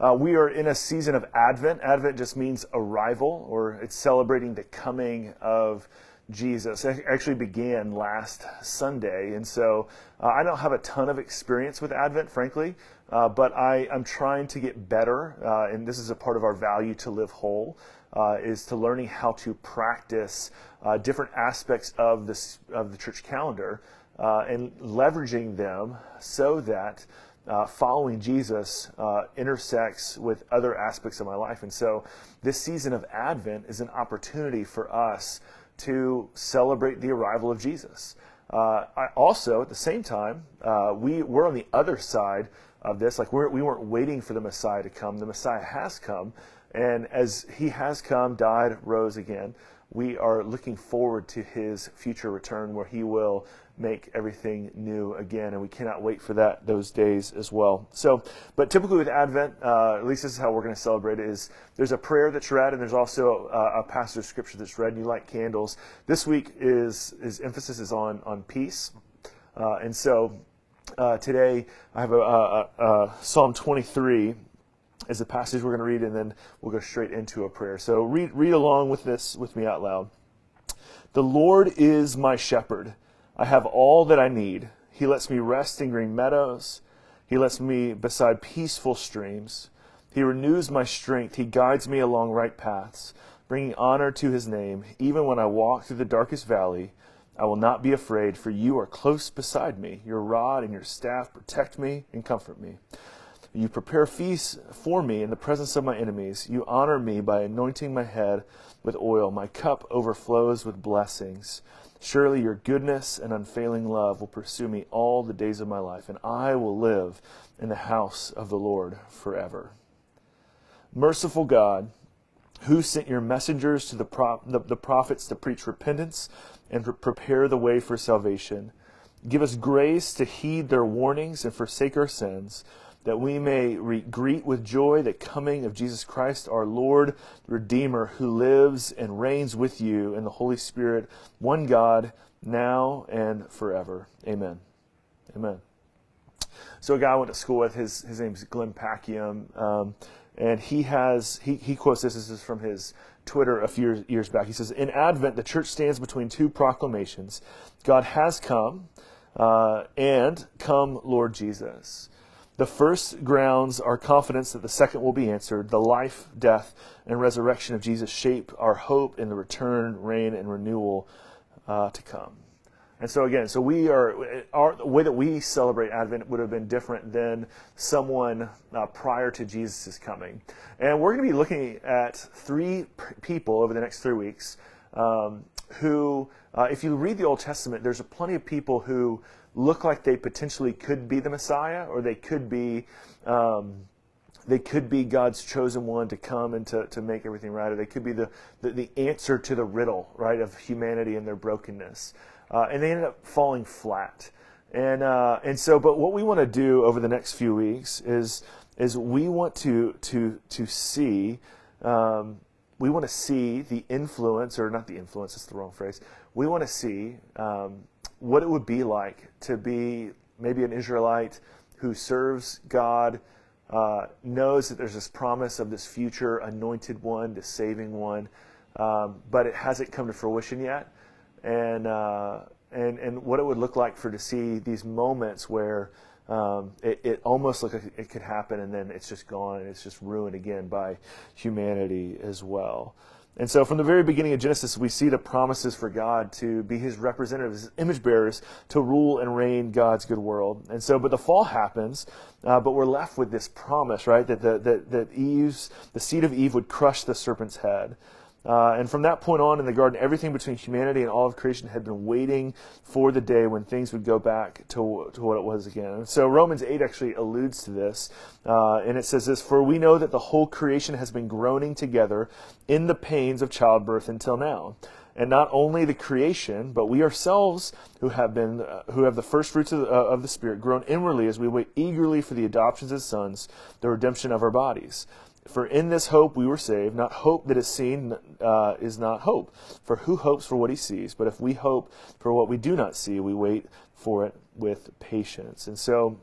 Uh, we are in a season of Advent. Advent just means arrival, or it's celebrating the coming of Jesus. It actually began last Sunday, and so uh, I don't have a ton of experience with Advent, frankly, uh, but I, am trying to get better, uh, and this is a part of our value to live whole. Uh, is to learning how to practice uh, different aspects of this of the church calendar and leveraging them so that uh, following Jesus uh, intersects with other aspects of my life. And so this season of Advent is an opportunity for us to celebrate the arrival of Jesus. Uh, I also, at the same time, uh, we, we're on the other side of this. Like we're, we weren't waiting for the Messiah to come. The Messiah has come. And as he has come, died, rose again, we are looking forward to his future return where he will make everything new again, and we cannot wait for that those days as well. So, but typically with Advent, uh, at least this is how we're going to celebrate is there's a prayer that's read, and there's also a, a passage of scripture that's read. And you light candles. This week is his emphasis is on on peace, uh, and so uh, today I have a, a, a Psalm 23 is the passage we're going to read, and then we'll go straight into a prayer. So read read along with this with me out loud. The Lord is my shepherd. I have all that I need. He lets me rest in green meadows. He lets me beside peaceful streams. He renews my strength. He guides me along right paths, bringing honor to his name. Even when I walk through the darkest valley, I will not be afraid, for you are close beside me. Your rod and your staff protect me and comfort me. You prepare feasts for me in the presence of my enemies. You honor me by anointing my head with oil. My cup overflows with blessings. Surely your goodness and unfailing love will pursue me all the days of my life, and I will live in the house of the Lord forever. Merciful God, who sent your messengers to the, pro- the, the prophets to preach repentance and to prepare the way for salvation, give us grace to heed their warnings and forsake our sins that we may re- greet with joy the coming of Jesus Christ, our Lord, Redeemer, who lives and reigns with you in the Holy Spirit, one God, now and forever. Amen. Amen. So a guy I went to school with, his, his name's Glenn Packiam, um, and he has, he, he quotes this, this is from his Twitter a few years, years back. He says, In Advent, the church stands between two proclamations God has come, uh, and come, Lord Jesus. The first grounds our confidence that the second will be answered. The life, death, and resurrection of Jesus shape our hope in the return, reign, and renewal uh, to come. And so again, so we are our the way that we celebrate Advent would have been different than someone uh, prior to Jesus' coming. And we're going to be looking at three people over the next three weeks um, who, uh, if you read the Old Testament, there's a plenty of people who look like they potentially could be the Messiah, or they could be um, they could be God's chosen one to come and to, to make everything right, or they could be the, the, the answer to the riddle, right, of humanity and their brokenness. Uh, and they ended up falling flat. And, uh, and so, but what we want to do over the next few weeks is, is we want to, to, to see, um, we want to see the influence, or not the influence, that's the wrong phrase. We want to see um, what it would be like to be maybe an Israelite who serves God, uh, knows that there's this promise of this future anointed one, this saving one, um, but it hasn't come to fruition yet. And, uh, and, and what it would look like for to see these moments where um, it, it almost looks like it could happen and then it's just gone and it's just ruined again by humanity as well. And so, from the very beginning of Genesis, we see the promises for God to be his representatives, his image bearers, to rule and reign God's good world. And so, but the fall happens, uh, but we're left with this promise, right? That, the, that, that Eve's, the seed of Eve would crush the serpent's head. Uh, and from that point on in the garden, everything between humanity and all of creation had been waiting for the day when things would go back to, to what it was again. So Romans 8 actually alludes to this. Uh, and it says this For we know that the whole creation has been groaning together in the pains of childbirth until now. And not only the creation, but we ourselves who have been, uh, who have the first fruits of the, uh, of the Spirit, grown inwardly as we wait eagerly for the adoptions as sons, the redemption of our bodies. For in this hope we were saved. Not hope that is seen uh, is not hope. For who hopes for what he sees? But if we hope for what we do not see, we wait for it with patience. And so,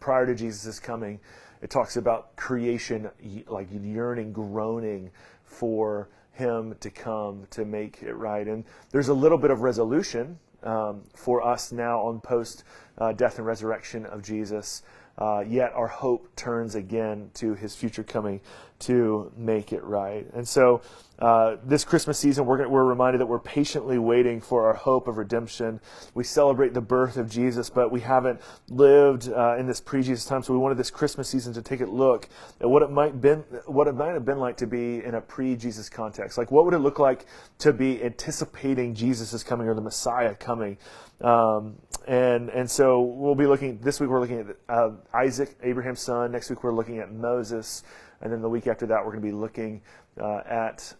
prior to Jesus' coming, it talks about creation like yearning, groaning for him to come to make it right. And there's a little bit of resolution um, for us now on post uh, death and resurrection of Jesus uh, yet our hope turns again to his future coming to make it right. And so, uh, this Christmas season, we're, we're reminded that we're patiently waiting for our hope of redemption. We celebrate the birth of Jesus, but we haven't lived uh, in this pre-Jesus time. So we wanted this Christmas season to take a look at what it might been, what it might have been like to be in a pre-Jesus context. Like, what would it look like to be anticipating Jesus coming or the Messiah coming? Um, and and so we'll be looking this week. We're looking at uh, Isaac, Abraham's son. Next week we're looking at Moses, and then the week after that we're going to be looking uh, at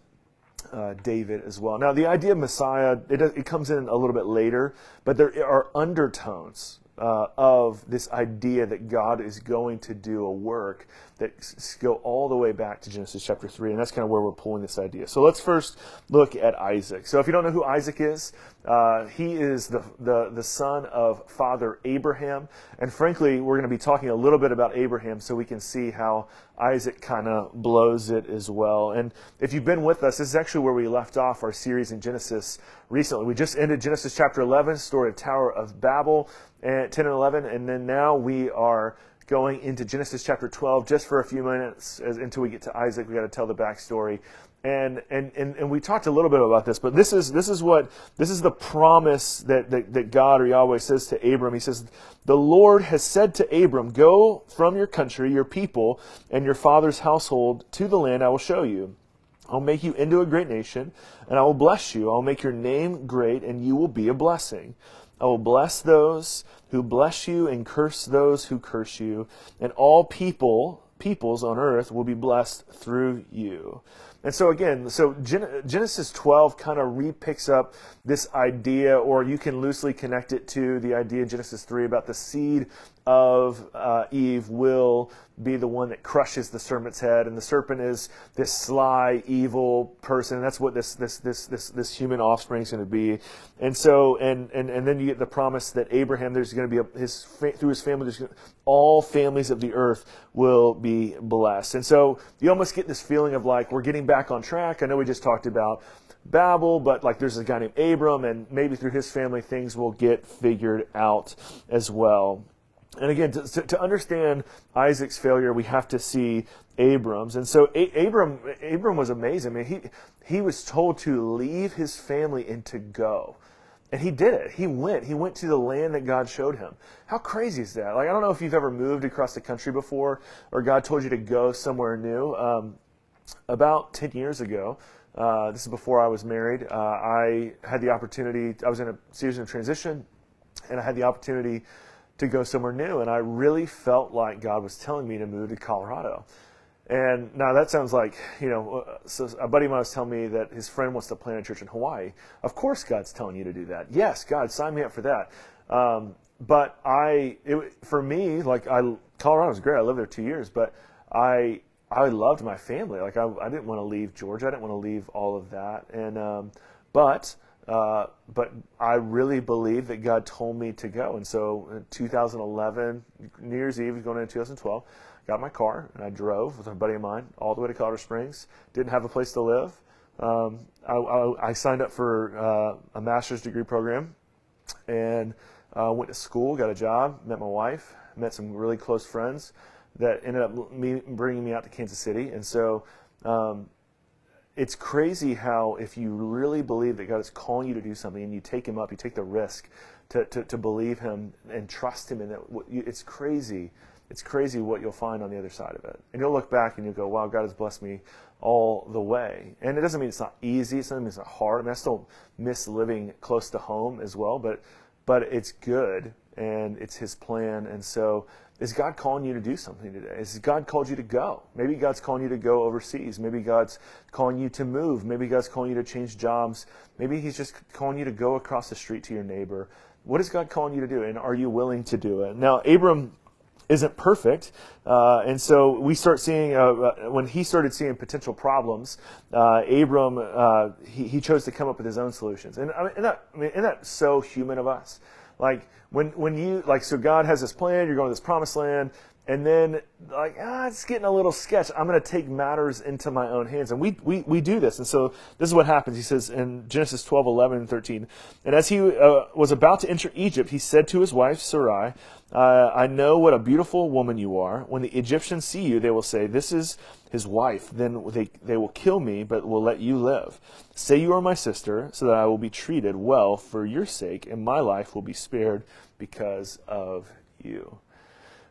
uh, David as well. Now, the idea of Messiah, it, it comes in a little bit later, but there are undertones uh, of this idea that God is going to do a work that go all the way back to Genesis chapter 3, and that's kind of where we're pulling this idea. So let's first look at Isaac. So if you don't know who Isaac is, uh, he is the, the, the son of Father Abraham, and frankly, we're going to be talking a little bit about Abraham so we can see how Isaac kind of blows it as well. And if you've been with us, this is actually where we left off our series in Genesis recently. We just ended Genesis chapter 11, story of Tower of Babel, and 10 and 11, and then now we are going into Genesis chapter 12 just for a few minutes as, until we get to Isaac. We got to tell the backstory. And, and, and, and we talked a little bit about this, but this is, this is what, this is the promise that, that, that God or Yahweh says to Abram. He says, the Lord has said to Abram, go from your country, your people, and your father's household to the land I will show you. I'll make you into a great nation, and I will bless you. I'll make your name great, and you will be a blessing. I will bless those who bless you and curse those who curse you, and all people peoples on earth will be blessed through you. And so again, so Genesis 12 kind of repicks up this idea, or you can loosely connect it to the idea in Genesis 3 about the seed of uh, Eve will be the one that crushes the serpent's head, and the serpent is this sly, evil person. And that's what this this this this this human offspring is going to be. And so, and and and then you get the promise that Abraham, there's going to be a, his through his family, there's gonna, all families of the earth will be blessed. And so you almost get this feeling of like we're getting back on track. I know we just talked about Babel, but like there's a guy named Abram, and maybe through his family things will get figured out as well. And again, to, to, understand Isaac's failure, we have to see Abram's. And so a- Abram, Abram was amazing. I mean, he, he was told to leave his family and to go. And he did it. He went. He went to the land that God showed him. How crazy is that? Like, I don't know if you've ever moved across the country before or God told you to go somewhere new. Um, about 10 years ago, uh, this is before I was married, uh, I had the opportunity, I was in a season of transition, and I had the opportunity to go somewhere new. And I really felt like God was telling me to move to Colorado. And now that sounds like, you know, uh, so a buddy of mine was telling me that his friend wants to plant a church in Hawaii. Of course, God's telling you to do that. Yes, God, sign me up for that. Um, but I, it, for me, like I, Colorado was great. I lived there two years, but I, I loved my family. Like I, I didn't want to leave Georgia. I didn't want to leave all of that. And, um, but uh, but I really believe that God told me to go. And so in 2011, New Year's Eve, going into 2012, got my car and I drove with a buddy of mine all the way to Colorado Springs. Didn't have a place to live. Um, I, I, I, signed up for uh, a master's degree program and uh, went to school, got a job, met my wife, met some really close friends that ended up me, bringing me out to Kansas City. And so um, it's crazy how if you really believe that God is calling you to do something and you take Him up, you take the risk to, to, to believe Him and trust Him, and that it's crazy it's crazy what you'll find on the other side of it. And you'll look back and you'll go, wow, God has blessed me all the way. And it doesn't mean it's not easy. It doesn't mean it's not hard. I mean, I still miss living close to home as well, but, but it's good and it's His plan. And so is God calling you to do something today? Is God called you to go? Maybe God's calling you to go overseas. Maybe God's calling you to move. Maybe God's calling you to change jobs. Maybe He's just calling you to go across the street to your neighbor. What is God calling you to do? And are you willing to do it? Now, Abram isn't perfect. Uh, and so we start seeing, uh, uh, when he started seeing potential problems, uh, Abram, uh, he, he, chose to come up with his own solutions. And I mean, isn't, that, I mean, isn't that so human of us? Like, when, when you, like, so God has this plan, you're going to this promised land, and then like ah, it's getting a little sketch. I'm going to take matters into my own hands, and we, we we do this. And so this is what happens. He says in Genesis 12, 11, and 13. And as he uh, was about to enter Egypt, he said to his wife Sarai, uh, "I know what a beautiful woman you are. When the Egyptians see you, they will say, This is his wife. Then they they will kill me, but will let you live. Say you are my sister, so that I will be treated well for your sake, and my life will be spared because of you."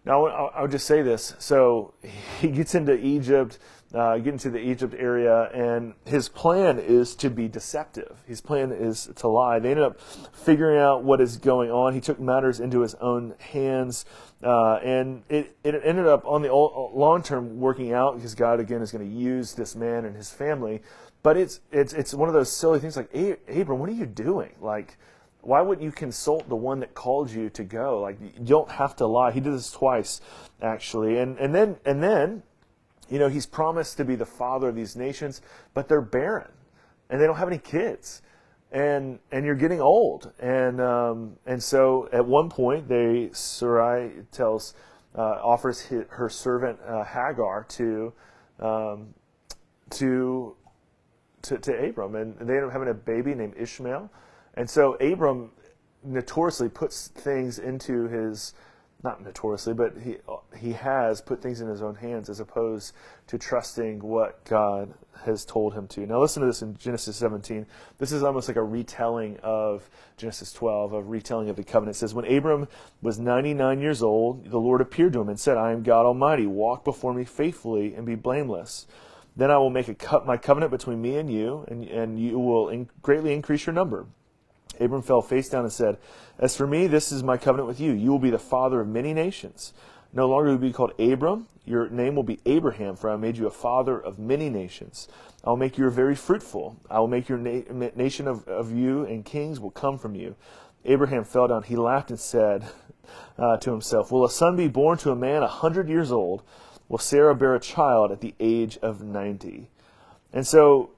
Now, I would just say this. So he gets into Egypt, uh, get into the Egypt area, and his plan is to be deceptive. His plan is to lie. They ended up figuring out what is going on. He took matters into his own hands, uh, and it, it ended up on the long term working out because God again is going to use this man and his family. But it's it's it's one of those silly things like Abram, what are you doing? Like why wouldn't you consult the one that called you to go? Like you don't have to lie. He did this twice, actually, and and then and then, you know, he's promised to be the father of these nations, but they're barren, and they don't have any kids, and and you're getting old, and um, and so at one point they Sarai tells uh, offers his, her servant uh, Hagar to um, to to to Abram, and they end up having a baby named Ishmael. And so Abram notoriously puts things into his not notoriously, but he he has put things in his own hands as opposed to trusting what God has told him to. Now listen to this in Genesis 17. This is almost like a retelling of Genesis 12, a retelling of the covenant. It says, When Abram was 99 years old, the Lord appeared to him and said, I am God Almighty. Walk before me faithfully and be blameless. Then I will make a co- my covenant between me and you, and, and you will in- greatly increase your number. Abram fell face down and said, As for me, this is my covenant with you. You will be the father of many nations. No longer will you be called Abram. Your name will be Abraham, for I made you a father of many nations. I will make you very fruitful. I will make your na- nation of, of you, and kings will come from you. Abraham fell down. He laughed and said uh, to himself, Will a son be born to a man a hundred years old? Will Sarah bear a child at the age of ninety? And so,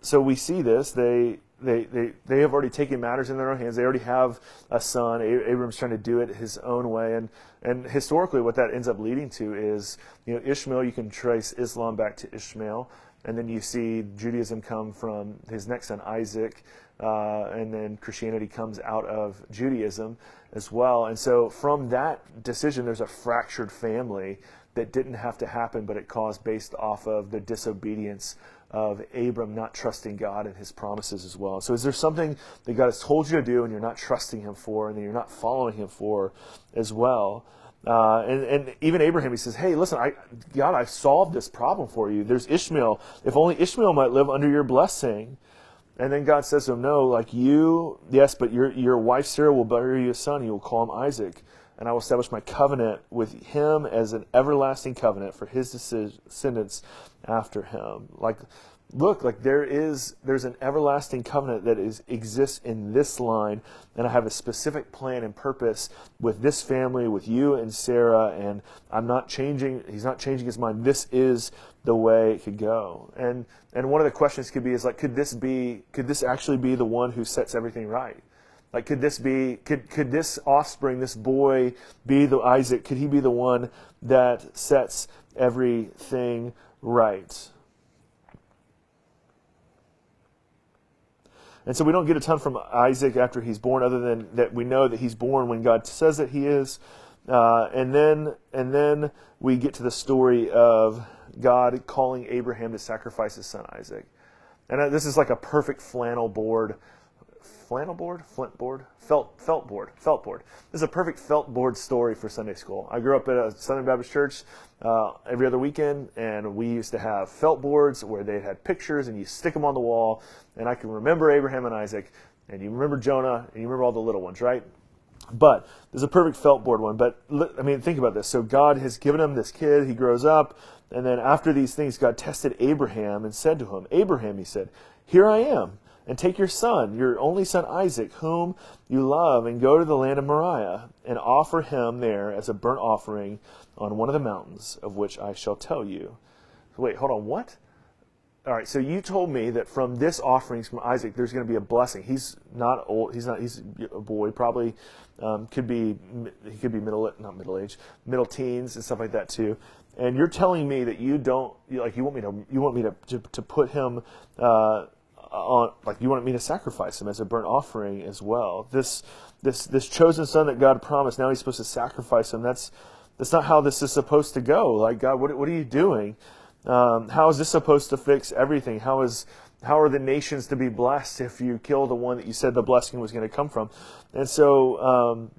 so we see this. They they, they, they have already taken matters in their own hands. They already have a son. Abram's trying to do it his own way. And, and historically, what that ends up leading to is, you know, Ishmael, you can trace Islam back to Ishmael. And then you see Judaism come from his next son, Isaac. Uh, and then Christianity comes out of Judaism as well. And so from that decision, there's a fractured family that didn't have to happen, but it caused based off of the disobedience of Abram not trusting God and his promises as well. So, is there something that God has told you to do and you're not trusting him for and that you're not following him for as well? Uh, and, and even Abraham, he says, Hey, listen, I, God, I've solved this problem for you. There's Ishmael. If only Ishmael might live under your blessing. And then God says to him, No, like you, yes, but your, your wife Sarah will bear you a son. You will call him Isaac and I will establish my covenant with him as an everlasting covenant for his descendants after him. Like, look, like there is, there's an everlasting covenant that is exists in this line, and I have a specific plan and purpose with this family, with you and Sarah, and I'm not changing. He's not changing his mind. This is the way it could go. And and one of the questions could be is like, could this be? Could this actually be the one who sets everything right? Like, could this be, could, could this offspring, this boy, be the Isaac? Could he be the one that sets everything right? And so we don't get a ton from Isaac after he's born, other than that we know that he's born when God says that he is. Uh, and then, and then we get to the story of God calling Abraham to sacrifice his son Isaac. And this is like a perfect flannel board flannel board, flint board, felt felt board, felt board. This is a perfect felt board story for Sunday school. I grew up at a Southern Baptist church uh, every other weekend, and we used to have felt boards where they had pictures, and you stick them on the wall. And I can remember Abraham and Isaac, and you remember Jonah, and you remember all the little ones, right? But there's a perfect felt board one. But I mean, think about this. So God has given him this kid. He grows up. And then after these things, God tested Abraham and said to him, Abraham, he said, Here I am. And take your son, your only son Isaac, whom you love, and go to the land of Moriah, and offer him there as a burnt offering on one of the mountains of which I shall tell you. Wait, hold on, what? All right, so you told me that from this offerings from Isaac, there's going to be a blessing. He's not old. He's not. He's a boy. Probably um, could be. He could be middle, not middle age, middle teens and stuff like that too. And you're telling me that you don't like. You want me to. You want me to to, to put him uh, on. Like you want me to sacrifice him as a burnt offering as well. This this this chosen son that God promised. Now he's supposed to sacrifice him. That's that's not how this is supposed to go. Like God, what what are you doing? Um, how is this supposed to fix everything? How is how are the nations to be blessed if you kill the one that you said the blessing was going to come from? And so, um,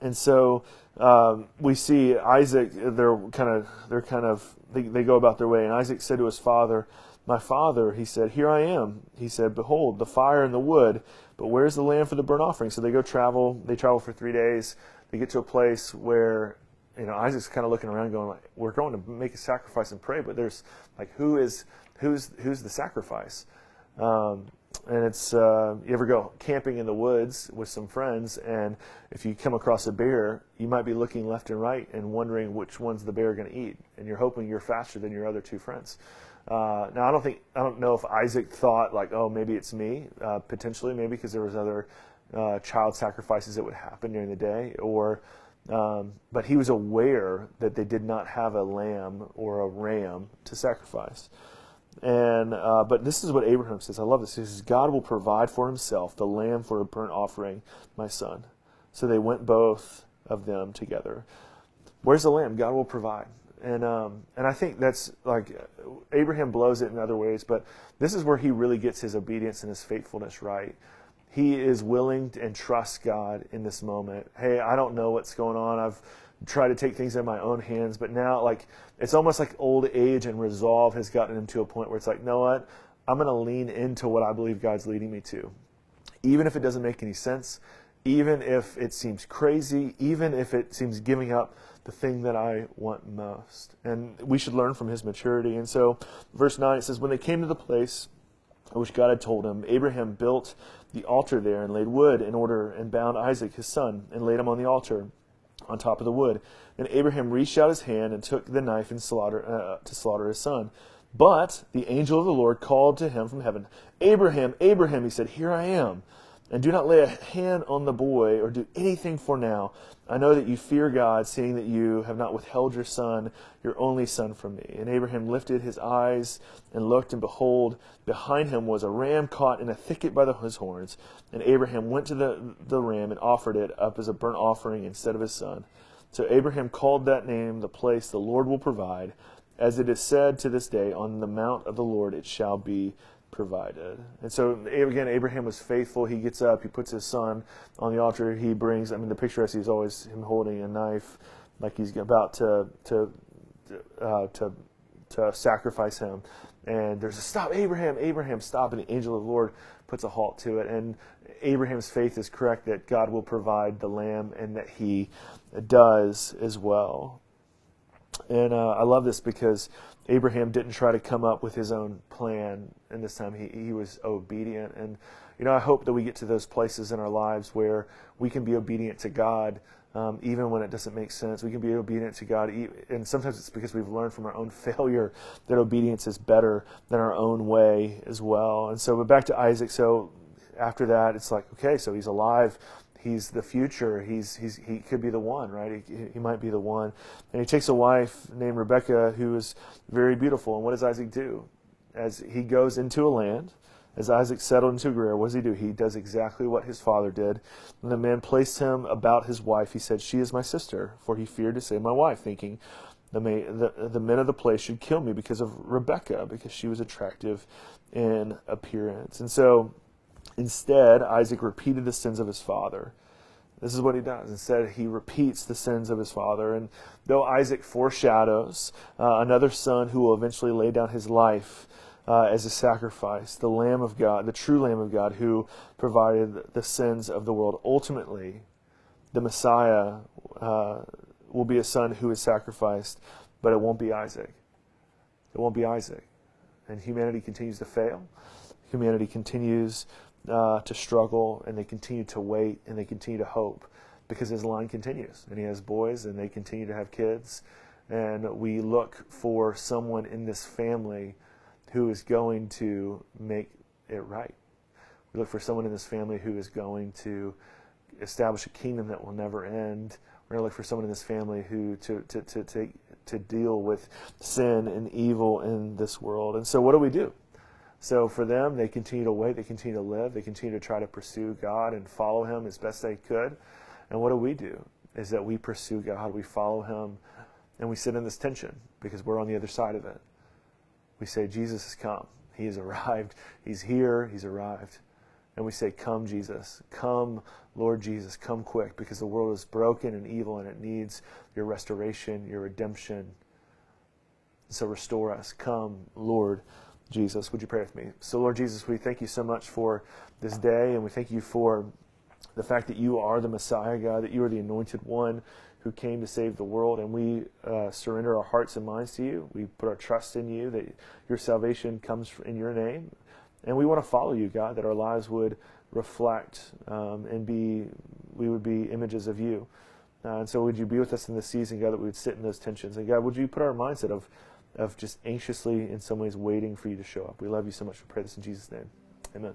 and so um, we see Isaac. They're kind of they're kind of they, they go about their way. And Isaac said to his father, "My father," he said, "Here I am." He said, "Behold, the fire and the wood, but where's the lamb for the burnt offering?" So they go travel. They travel for three days. They get to a place where you know, Isaac's kind of looking around, going, like, "We're going to make a sacrifice and pray, but there's like, who is who's who's the sacrifice?" Um, and it's uh, you ever go camping in the woods with some friends, and if you come across a bear, you might be looking left and right and wondering which one's the bear going to eat, and you're hoping you're faster than your other two friends. Uh, now I don't think I don't know if Isaac thought like, oh, maybe it's me, uh, potentially, maybe because there was other uh, child sacrifices that would happen during the day, or um, but he was aware that they did not have a lamb or a ram to sacrifice. And uh, but this is what Abraham says. I love this. He says, "God will provide for Himself the lamb for a burnt offering, my son." So they went both of them together. Where's the lamb? God will provide. And um, and I think that's like Abraham blows it in other ways, but this is where he really gets his obedience and his faithfulness right he is willing and trusts God in this moment. Hey, I don't know what's going on. I've tried to take things in my own hands, but now, like, it's almost like old age and resolve has gotten him to a point where it's like, know what? I'm going to lean into what I believe God's leading me to. Even if it doesn't make any sense, even if it seems crazy, even if it seems giving up the thing that I want most. And we should learn from his maturity. And so, verse 9 it says, When they came to the place which God had told him, Abraham built the altar there and laid wood in order and bound Isaac his son and laid him on the altar on top of the wood. And Abraham reached out his hand and took the knife and slaughter, uh, to slaughter his son. But the angel of the Lord called to him from heaven, Abraham, Abraham, he said, Here I am. And do not lay a hand on the boy or do anything for now. I know that you fear God, seeing that you have not withheld your son, your only son, from me. And Abraham lifted his eyes and looked, and behold, behind him was a ram caught in a thicket by the, his horns. And Abraham went to the, the ram and offered it up as a burnt offering instead of his son. So Abraham called that name the place the Lord will provide. As it is said to this day, on the mount of the Lord it shall be provided. And so again, Abraham was faithful. He gets up, he puts his son on the altar. He brings. I mean, the picture I see is always him holding a knife, like he's about to to uh, to to sacrifice him. And there's a stop, Abraham, Abraham, stop, and the angel of the Lord puts a halt to it. And Abraham's faith is correct that God will provide the lamb, and that He does as well. And uh, I love this because Abraham didn't try to come up with his own plan, and this time he, he was obedient. And, you know, I hope that we get to those places in our lives where we can be obedient to God um, even when it doesn't make sense. We can be obedient to God, and sometimes it's because we've learned from our own failure that obedience is better than our own way as well. And so, but back to Isaac. So after that, it's like, okay, so he's alive he's the future. He's, he's, he could be the one, right? He, he might be the one. And he takes a wife named Rebecca who is very beautiful. And what does Isaac do? As he goes into a land, as Isaac settled into Gerar, what does he do? He does exactly what his father did. When the man placed him about his wife, he said, She is my sister, for he feared to say my wife, thinking, the, may, the, the men of the place should kill me because of Rebecca, because she was attractive in appearance. And so Instead, Isaac repeated the sins of his father. This is what he does. Instead, he repeats the sins of his father. And though Isaac foreshadows uh, another son who will eventually lay down his life uh, as a sacrifice, the Lamb of God, the true Lamb of God who provided the sins of the world, ultimately, the Messiah uh, will be a son who is sacrificed, but it won't be Isaac. It won't be Isaac. And humanity continues to fail. Humanity continues uh, to struggle and they continue to wait and they continue to hope because his line continues and he has boys and they continue to have kids. And we look for someone in this family who is going to make it right. We look for someone in this family who is going to establish a kingdom that will never end. We're going to look for someone in this family who to to to to, to deal with sin and evil in this world. And so what do we do so for them, they continue to wait, they continue to live, they continue to try to pursue God and follow Him as best they could. And what do we do? Is that we pursue God, we follow Him, and we sit in this tension because we're on the other side of it. We say, Jesus has come. He has arrived. He's here. He's arrived. And we say, Come, Jesus. Come, Lord Jesus. Come quick because the world is broken and evil and it needs your restoration, your redemption. So restore us. Come, Lord Jesus. Would you pray with me? So, Lord Jesus, we thank you so much for this day, and we thank you for the fact that you are the Messiah, God, that you are the anointed one who came to save the world, and we uh, surrender our hearts and minds to you. We put our trust in you, that your salvation comes in your name. And we want to follow you, God, that our lives would reflect um, and be, we would be images of you. Uh, and so, would you be with us in this season, God, that we would sit in those tensions? And God, would you put our mindset of of just anxiously, in some ways, waiting for you to show up. We love you so much. We pray this in Jesus' name. Amen.